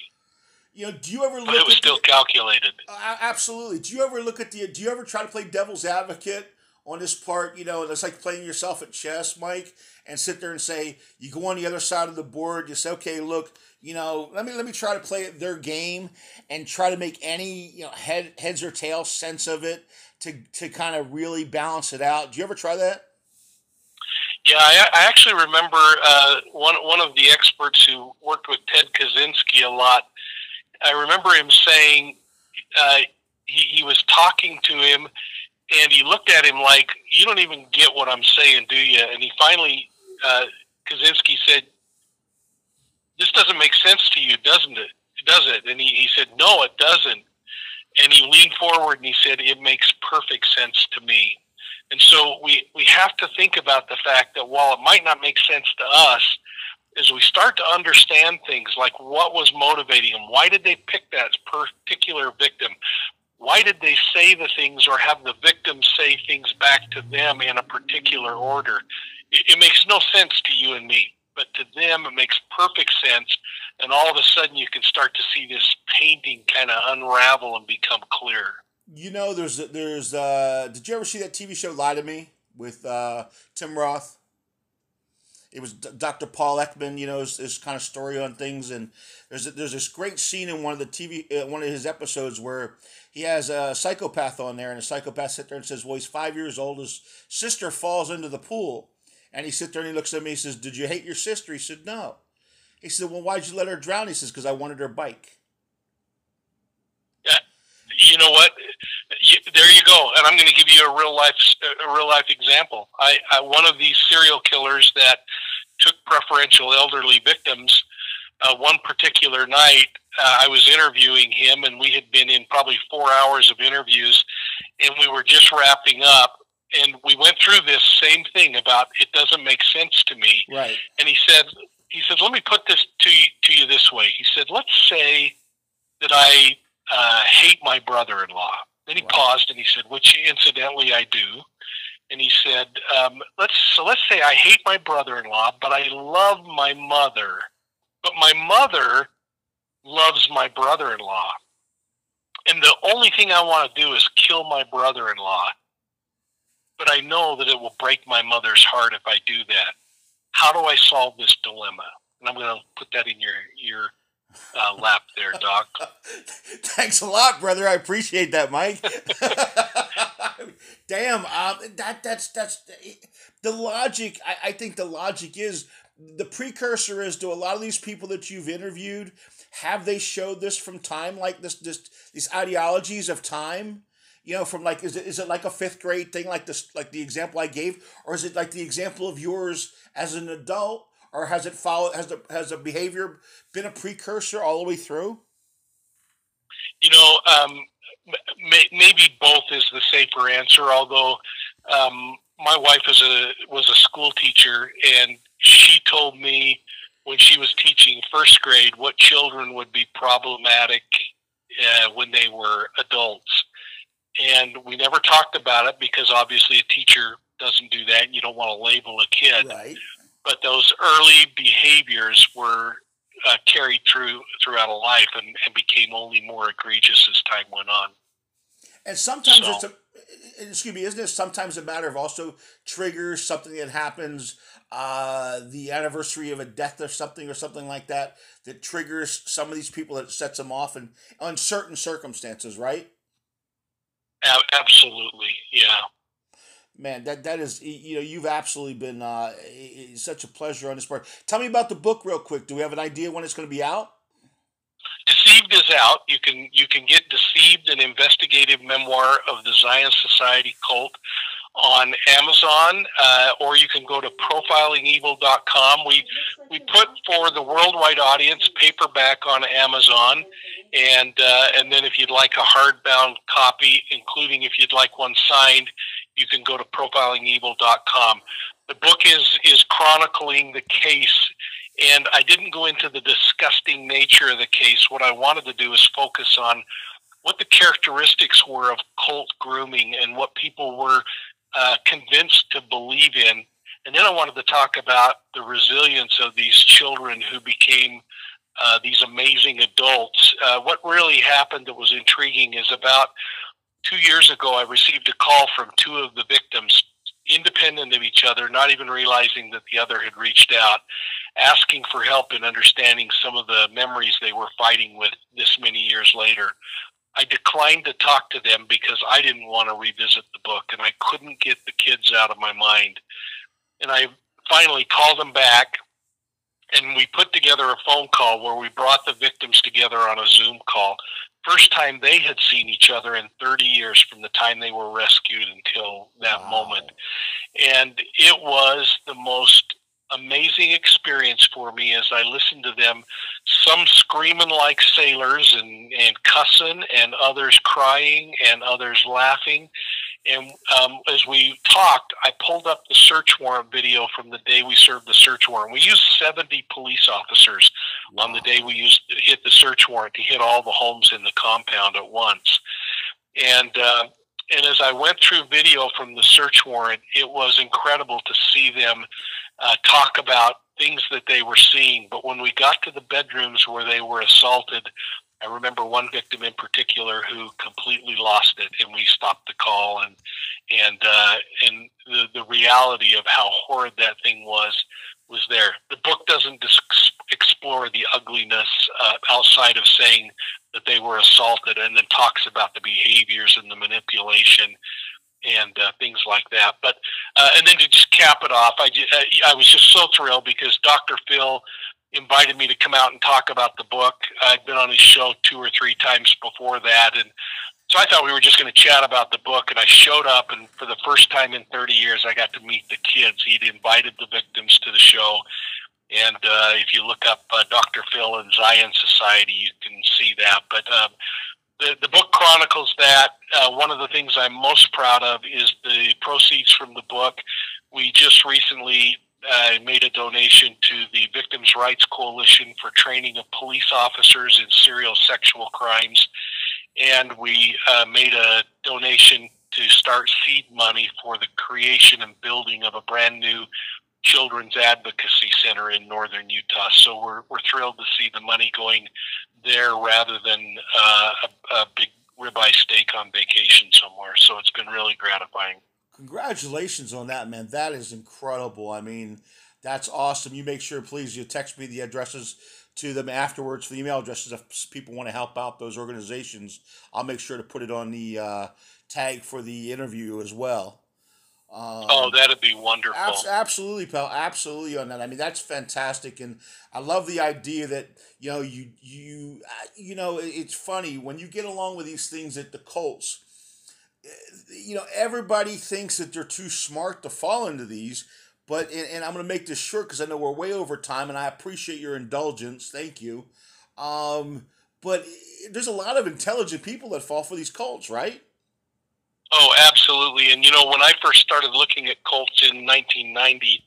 You know, do you ever look? But it was still the, calculated. Uh, absolutely. Do you ever look at the? Do you ever try to play devil's advocate on this part? You know, it's like playing yourself at chess, Mike, and sit there and say you go on the other side of the board. You say, okay, look, you know, let me let me try to play their game and try to make any you know head heads or tails sense of it to to kind of really balance it out. Do you ever try that? Yeah, I, I actually remember uh, one one of the experts who worked with Ted Kaczynski a lot I remember him saying uh, he, he was talking to him, and he looked at him like, "You don't even get what I'm saying, do you?" And he finally, uh, Kaczynski said, "This doesn't make sense to you, doesn't it? Does it?" And he, he said, "No, it doesn't." And he leaned forward and he said, "It makes perfect sense to me." And so we we have to think about the fact that while it might not make sense to us, as we start to understand things like what was motivating them, why did they pick that particular victim, why did they say the things or have the victim say things back to them in a particular order, it, it makes no sense to you and me, but to them it makes perfect sense, and all of a sudden you can start to see this painting kind of unravel and become clear. You know, there's there's. Uh, did you ever see that TV show Lie to Me with uh, Tim Roth? It was Dr. Paul Ekman, you know, his, his kind of story on things. And there's there's this great scene in one of the TV uh, one of his episodes where he has a psychopath on there, and the psychopath sits there and says, "Well, he's five years old. His sister falls into the pool." And he sits there and he looks at me. He says, "Did you hate your sister?" He said, "No." He said, "Well, why'd you let her drown?" He says, "Because I wanted her bike." Yeah, you know what? there you go. And I'm going to give you a real life a real life example. I, I one of these serial killers that took preferential elderly victims. Uh, one particular night, uh, I was interviewing him, and we had been in probably four hours of interviews, and we were just wrapping up. And we went through this same thing about it doesn't make sense to me. Right. And he said, he said, let me put this to you, to you this way. He said, let's say that I uh, hate my brother-in-law. Then he wow. paused and he said, which incidentally I do. And he said, um, let's so let's say I hate my brother-in-law, but I love my mother. But my mother loves my brother-in-law. And the only thing I want to do is kill my brother-in-law. But I know that it will break my mother's heart if I do that. How do I solve this dilemma? And I'm going to put that in your your uh, lap there, Doc. Thanks a lot, brother. I appreciate that, Mike. Damn, um, that that's that's the logic. I, I think the logic is the precursor is to a lot of these people that you've interviewed. Have they showed this from time, like this, this these ideologies of time? You know, from like is it is it like a fifth grade thing, like this, like the example I gave, or is it like the example of yours as an adult? Or has it followed? Has the has the behavior been a precursor all the way through? You know, um, may, maybe both is the safer answer. Although um, my wife is a was a school teacher, and she told me when she was teaching first grade what children would be problematic uh, when they were adults. And we never talked about it because obviously a teacher doesn't do that. And you don't want to label a kid. Right but those early behaviors were uh, carried through throughout a life and, and, became only more egregious as time went on. And sometimes so. it's a excuse me, isn't it sometimes a matter of also triggers something that happens, uh, the anniversary of a death or something or something like that that triggers some of these people that sets them off and on certain circumstances, right? Absolutely, yeah. Man, that that is you know you've absolutely been uh, such a pleasure on this part. Tell me about the book real quick. Do we have an idea when it's going to be out? Deceived is out. You can you can get Deceived, an investigative memoir of the Zion Society cult, on Amazon, uh, or you can go to profilingevil.com. We we put for the worldwide audience paperback on Amazon, and uh, and then if you'd like a hardbound copy, including if you'd like one signed, you can go to profilingevil.com. The book is is chronicling the case and I didn't go into the disgusting nature of the case. What I wanted to do is focus on what the characteristics were of cult grooming and what people were uh, convinced to believe in. And then I wanted to talk about the resilience of these children who became uh, these amazing adults. Uh, what really happened that was intriguing is about two years ago, I received a call from two of the victims, independent of each other, not even realizing that the other had reached out asking for help in understanding some of the memories they were fighting with this many years later. I declined to talk to them because I didn't want to revisit the book and I couldn't get the kids out of my mind. And I finally called them back and we put together a phone call where we brought the victims together on a Zoom call. First time they had seen each other in 30 years from the time they were rescued until that wow. moment. And it was the most amazing experience for me as I listened to them, some screaming like sailors and, and cussing, and others crying, and others laughing. And um, as we talked, I pulled up the search warrant video from the day we served the search warrant. We used 70 police officers wow. on the day we used hit the search warrant to hit all the homes in the compound at once. And uh, and as I went through video from the search warrant, it was incredible to see them uh, talk about things that they were seeing. But when we got to the bedrooms where they were assaulted, I remember one victim in particular who completely lost it, and we stopped the call. and and uh, and the the reality of how horrid that thing was was there. The book doesn't dis- explore the ugliness uh, outside of saying that they were assaulted, and then talks about the behaviors and the manipulation and uh, things like that. But uh, and then to just cap it off, I just, I was just so thrilled because Dr. Phil invited me to come out and talk about the book. I'd been on his show two or three times before that, and so I thought we were just going to chat about the book. And I showed up, and for the first time in 30 years, I got to meet the kids. He'd invited the victims to the show. And uh, if you look up uh, Dr. Phil and Zion Society, you can see that. But um, the, the book chronicles that. Uh, one of the things I'm most proud of is the proceeds from the book. We just recently uh, made a donation to the Victims' Rights Coalition for training of police officers in serial sexual crimes. And we uh, made a donation to start seed money for the creation and building of a brand new children's advocacy center in northern Utah. So we're, we're thrilled to see the money going there rather than uh, a, a big ribeye steak on vacation somewhere. So it's been really gratifying. Congratulations on that, man. That is incredible. I mean, that's awesome. You make sure, please, you text me the addresses to them afterwards for the email addresses if people want to help out those organizations. I'll make sure to put it on the uh, tag for the interview as well. That'd be wonderful. Abs- absolutely, pal. Absolutely on that. I mean, that's fantastic, and I love the idea that you know you you uh, you know it's funny when you get along with these things at the Colts. Eh, you know, everybody thinks that they're too smart to fall into these, but and, and I'm going to make this short because I know we're way over time, and I appreciate your indulgence. Thank you. Um, but eh, there's a lot of intelligent people that fall for these cults, right? Oh, absolutely. And you know, when I first started looking at cults in 1990,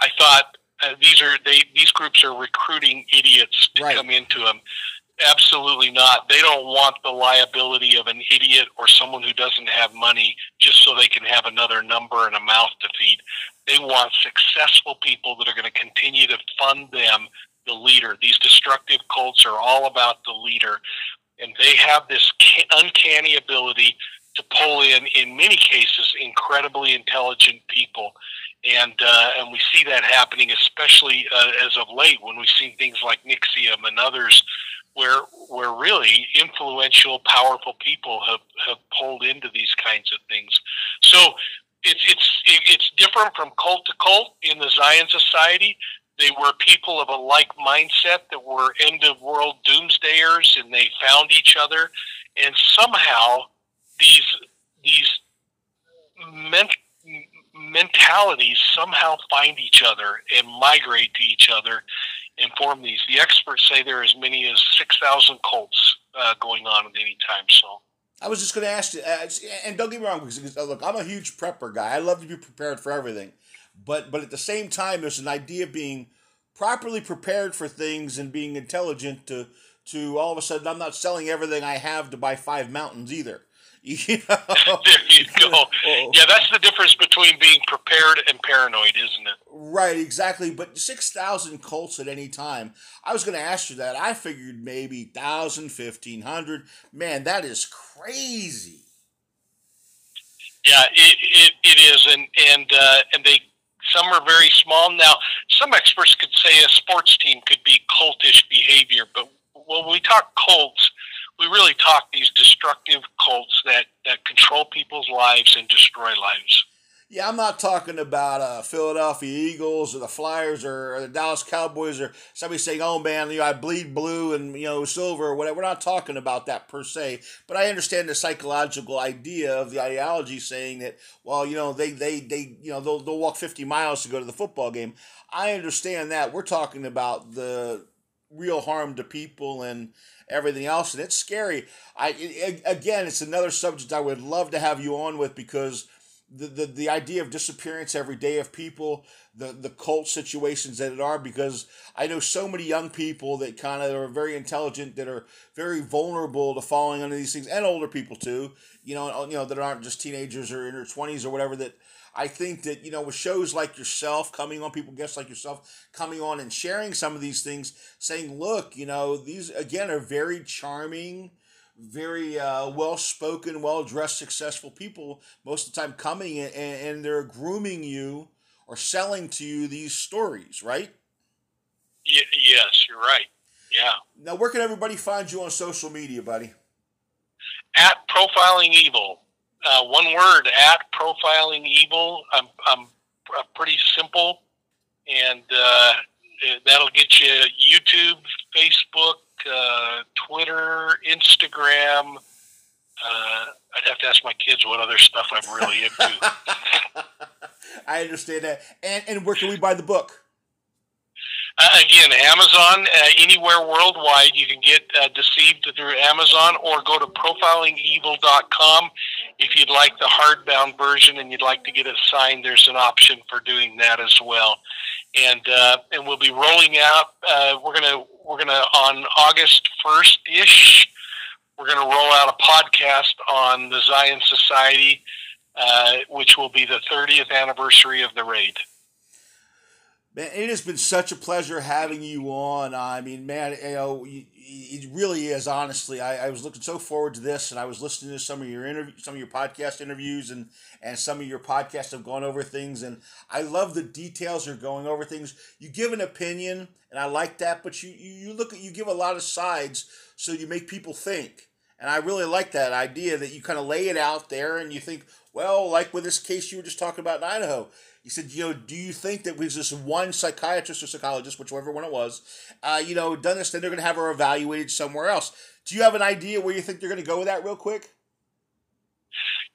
I thought uh, these are they these groups are recruiting idiots to right. come into them. Absolutely not. They don't want the liability of an idiot or someone who doesn't have money just so they can have another number and a mouth to feed. They want successful people that are going to continue to fund them, the leader. These destructive cults are all about the leader. And they have this uncanny ability to pull in, in many cases, incredibly intelligent people. And, uh, and we see that happening, especially uh, as of late, when we've seen things like NXIVM and others, where where really influential, powerful people have, have pulled into these kinds of things. So it's it's it's different from cult to cult in the Zion Society. They were people of a like mindset that were end of world doomsdayers, and they found each other. And somehow, these these ment- mentalities somehow find each other and migrate to each other and form these. The experts say there are as many as six thousand cults uh, going on at any time. So. I was just going to ask you, uh, and don't get me wrong, because look, I'm a huge prepper guy. I love to be prepared for everything, but but at the same time, there's an idea of being properly prepared for things and being intelligent to to all of a sudden I'm not selling everything I have to buy five mountains either. You know? there you go. Oh. Yeah, that's the difference between being prepared and paranoid, isn't it? Right, exactly. But 6,000 Colts at any time. I was going to ask you that. I figured maybe 1,000, 1,500. Man, that is crazy. Yeah, it, it, it is. And, and, uh, and they, some are very small. Now, some experts could say a sports team could be cultish behavior, but when we talk cults, we really talk these destructive cults that, that control people's lives and destroy lives. Yeah, I'm not talking about uh, Philadelphia Eagles or the Flyers or, or, the Dallas Cowboys or somebody saying, "Oh man, you know, I bleed blue and you know silver or whatever." We're not talking about that per se, but I understand the psychological idea of the ideology saying that, well, you know, they they they you know they'll they'll walk 50 miles to go to the football game. I understand that. We're talking about the real harm to people and everything else, and it's scary. I it, again, it's another subject I would love to have you on with because the, the, the idea of disappearance every day of people, the, the cult situations that it are, because I know so many young people that kind of are very intelligent, that are very vulnerable to falling under these things, and older people too, you know, you know, that aren't just teenagers or in their 20s or whatever, that I think that, you know, with shows like yourself, coming on, people, guests like yourself, coming on and sharing some of these things, saying, look, you know, these, again, are very charming, very uh, well spoken, well dressed, successful people, most of the time coming and, and they're grooming you or selling to you these stories, right? Y- yes, you're right. Yeah. Now, where can everybody find you on social media, buddy? At Profiling Evil uh, one word at profiling evil. I'm, I'm pretty simple, and uh, that'll get you YouTube, Facebook, uh, Twitter, Instagram. Uh, I'd have to ask my kids what other stuff I'm really into. I understand that. And and where can we buy the book? Uh, again, Amazon, uh, anywhere worldwide, you can get uh, Deceived through Amazon or go to profilingevil.com. If you'd like the hardbound version and you'd like to get it signed, there's an option for doing that as well. And uh, and we'll be rolling out. Uh, we're gonna we're gonna on August first ish. We're gonna roll out a podcast on the Zion Society, uh, which will be the 30th anniversary of the raid. Man, it has been such a pleasure having you on. I mean, man, you know, it really is. Honestly, I, I was looking so forward to this, and I was listening to some of your interview, some of your podcast interviews, and and some of your podcasts have gone over things, and I love the details you're going over things. You give an opinion, and I like that, but you you look at you give a lot of sides, so you make people think, and I really like that idea that you kind of lay it out there, and you think, well, like with this case you were just talking about in Idaho he said, you know, do you think that was just one psychiatrist or psychologist, whichever one it was, uh, you know, done this, then they're going to have her evaluated somewhere else. Do you have an idea where you think they're going to go with that real quick?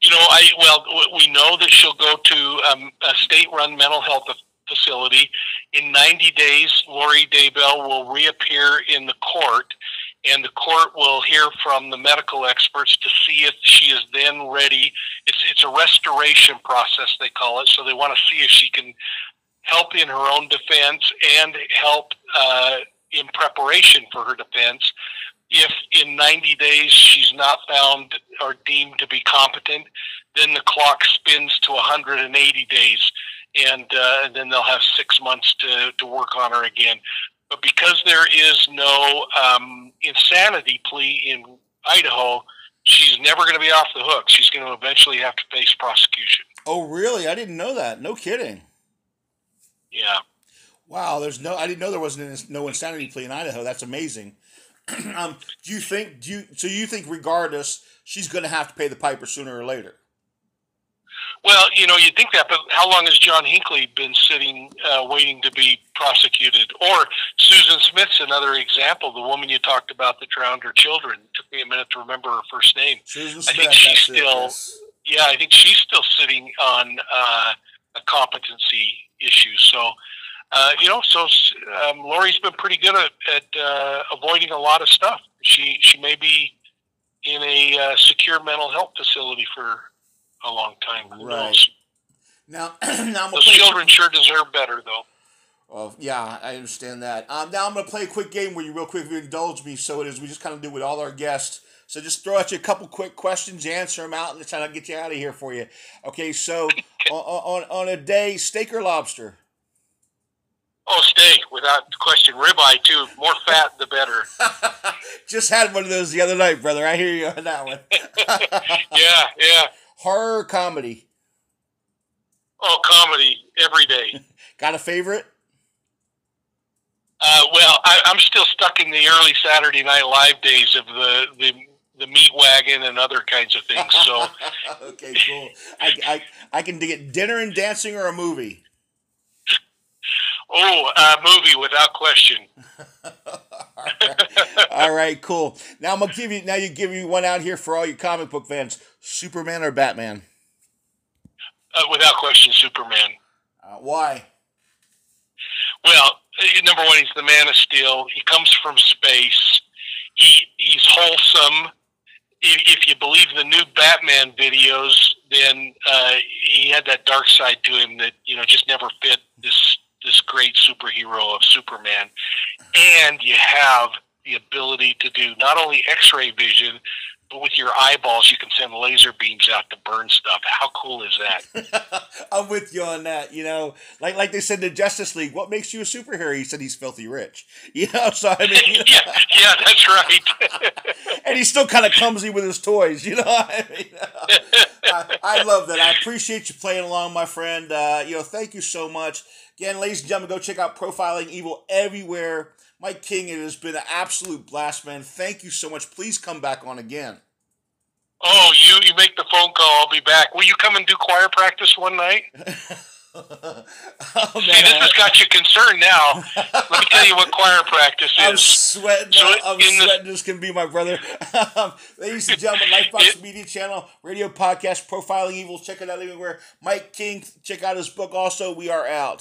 You know, I well, we know that she'll go to um, a state-run mental health facility. In 90 days, Lori Daybell will reappear in the court and the court will hear from the medical experts to see if she is then ready. It's it's a restoration process they call it, so they want to see if she can help in her own defense and help uh, in preparation for her defense. If in 90 days she's not found or deemed to be competent, then the clock spins to 180 days, and, uh, and then they'll have six months to, to work on her again. But because there is no um, insanity plea in Idaho, she's never going to be off the hook. She's going to eventually have to face prosecution. Oh, really? I didn't know that. No kidding. Yeah. Wow, there's no. I didn't know there wasn't no insanity plea in Idaho. That's amazing. um, do you think? Do you? So you think, regardless, she's going to have to pay the piper sooner or later? Well, you know, you'd think that, but how long has John Hinckley been sitting, uh, waiting to be prosecuted? Or Susan Smith's another example. The woman you talked about that drowned her children. It took me a minute to remember her first name. Susan Smith. I think she's still. Yeah, I think she's still sitting on uh, a competency issue. So, uh, you know, so um, Lori's been pretty good at, at uh, avoiding a lot of stuff. She she may be in a uh, secure mental health facility for a long time. Who right. Knows? Now, now those children sure deserve better, though. Well, yeah, I understand that. Um, now I'm going to play a quick game where you real quick if you indulge me. So it is we just kind of do with all our guests. So just throw at you a couple quick questions, answer them out, and try to get you out of here for you. Okay, so on, on on a day, steak or lobster? Oh, steak, without question. Ribeye, too. More fat, the better. Just had one of those the other night, brother. I hear you on that one. yeah, yeah. Horror comedy? Oh, comedy every day. Got a favorite? Uh, well, I, am still stuck in the early Saturday Night Live days of the, the the meat wagon and other kinds of things. So, okay, cool. I, I, I can get dinner and dancing or a movie. Oh, uh, movie without question. all, right. all right, cool. Now I'm gonna give you. Now you give you one out here for all your comic book fans: Superman or Batman? Uh, without question, Superman. Uh, why? Well, uh, number one, he's the Man of Steel. He comes from space. He he's wholesome. If, if you believe the new Batman videos, then uh, he had that dark side to him that you know just never fit this this great superhero of Superman, and you have the ability to do not only X-ray vision, but with your eyeballs, you can send laser beams out to burn stuff. How cool is that? I'm with you on that. You know, like like they said to Justice League, what makes you a superhero? He said he's filthy rich. You know, so I mean, yeah, yeah, that's right. and he's still kind of clumsy with his toys. You know, I mean, I, I, love that. I appreciate you playing along, my friend. Uh, you know, thank you so much. Again, ladies and gentlemen, go check out Profiling Evil everywhere. Mike King, it has been an absolute blast, man. Thank you so much. Please come back on again. Oh, you you make the phone call. I'll be back. Will you come and do choir practice one night? oh, See, this has got you concerned now. Let me tell you what choir practice is. I'm sweating. So uh, I'm sweating. The, this can be my brother. Ladies and gentlemen, Life Box it, Media Channel, radio podcast, Profiling Evil. Check it out everywhere. Mike King, check out his book. Also, we are out.